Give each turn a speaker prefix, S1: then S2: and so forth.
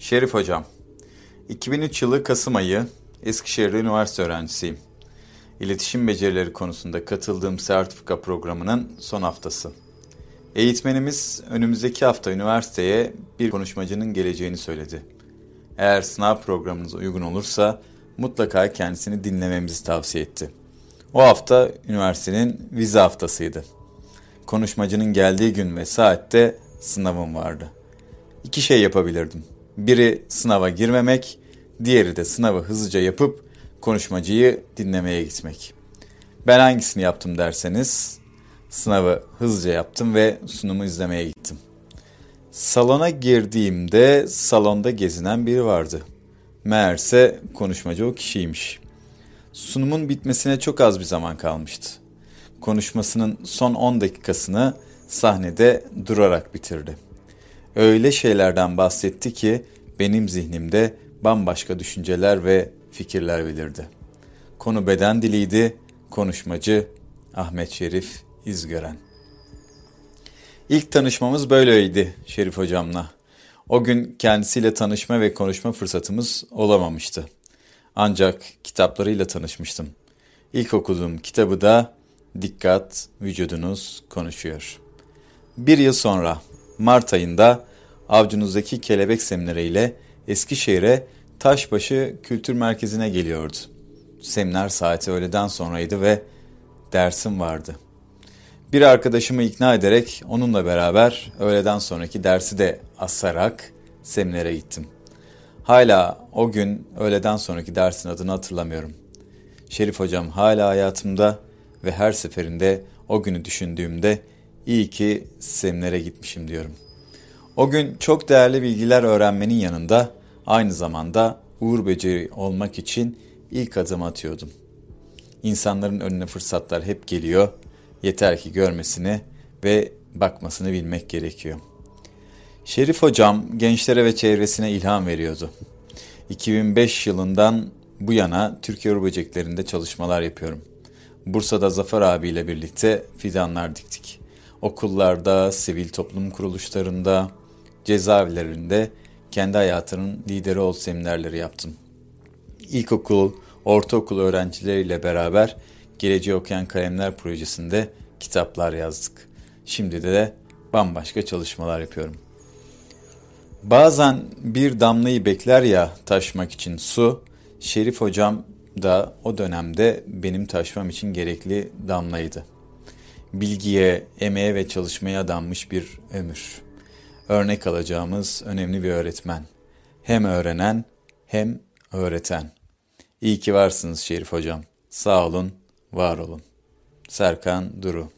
S1: Şerif Hocam, 2003 yılı Kasım ayı Eskişehir'de üniversite öğrencisiyim. İletişim becerileri konusunda katıldığım sertifika programının son haftası. Eğitmenimiz önümüzdeki hafta üniversiteye bir konuşmacının geleceğini söyledi. Eğer sınav programınız uygun olursa mutlaka kendisini dinlememizi tavsiye etti. O hafta üniversitenin vize haftasıydı. Konuşmacının geldiği gün ve saatte sınavım vardı. İki şey yapabilirdim. Biri sınava girmemek, diğeri de sınavı hızlıca yapıp konuşmacıyı dinlemeye gitmek. Ben hangisini yaptım derseniz sınavı hızlıca yaptım ve sunumu izlemeye gittim. Salona girdiğimde salonda gezinen biri vardı. Meğerse konuşmacı o kişiymiş. Sunumun bitmesine çok az bir zaman kalmıştı. Konuşmasının son 10 dakikasını sahnede durarak bitirdi. Öyle şeylerden bahsetti ki benim zihnimde bambaşka düşünceler ve fikirler belirdi. Konu beden diliydi, konuşmacı Ahmet Şerif İzgören. İlk tanışmamız böyleydi Şerif hocamla. O gün kendisiyle tanışma ve konuşma fırsatımız olamamıştı. Ancak kitaplarıyla tanışmıştım. İlk okuduğum kitabı da Dikkat Vücudunuz Konuşuyor. Bir yıl sonra Mart ayında Avcunuzdaki Kelebek Semineri ile Eskişehir'e Taşbaşı Kültür Merkezi'ne geliyordu. Seminer saati öğleden sonraydı ve dersim vardı. Bir arkadaşımı ikna ederek onunla beraber öğleden sonraki dersi de asarak seminere gittim. Hala o gün öğleden sonraki dersin adını hatırlamıyorum. Şerif hocam hala hayatımda ve her seferinde o günü düşündüğümde iyi ki seminere gitmişim diyorum. O gün çok değerli bilgiler öğrenmenin yanında aynı zamanda uğur beceri olmak için ilk adım atıyordum. İnsanların önüne fırsatlar hep geliyor. Yeter ki görmesini ve bakmasını bilmek gerekiyor. Şerif hocam gençlere ve çevresine ilham veriyordu. 2005 yılından bu yana Türkiye Uğur Böceklerinde çalışmalar yapıyorum. Bursa'da Zafer abiyle birlikte fidanlar diktik. Okullarda, sivil toplum kuruluşlarında, cezaevlerinde kendi hayatının lideri ol seminerleri yaptım. İlkokul, ortaokul öğrencileriyle beraber Geleceği Okuyan Kalemler projesinde kitaplar yazdık. Şimdi de bambaşka çalışmalar yapıyorum. Bazen bir damlayı bekler ya taşmak için su, Şerif hocam da o dönemde benim taşmam için gerekli damlaydı. Bilgiye, emeğe ve çalışmaya adanmış bir ömür. Örnek alacağımız önemli bir öğretmen. Hem öğrenen hem öğreten. İyi ki varsınız Şerif hocam. Sağ olun, var olun. Serkan Duru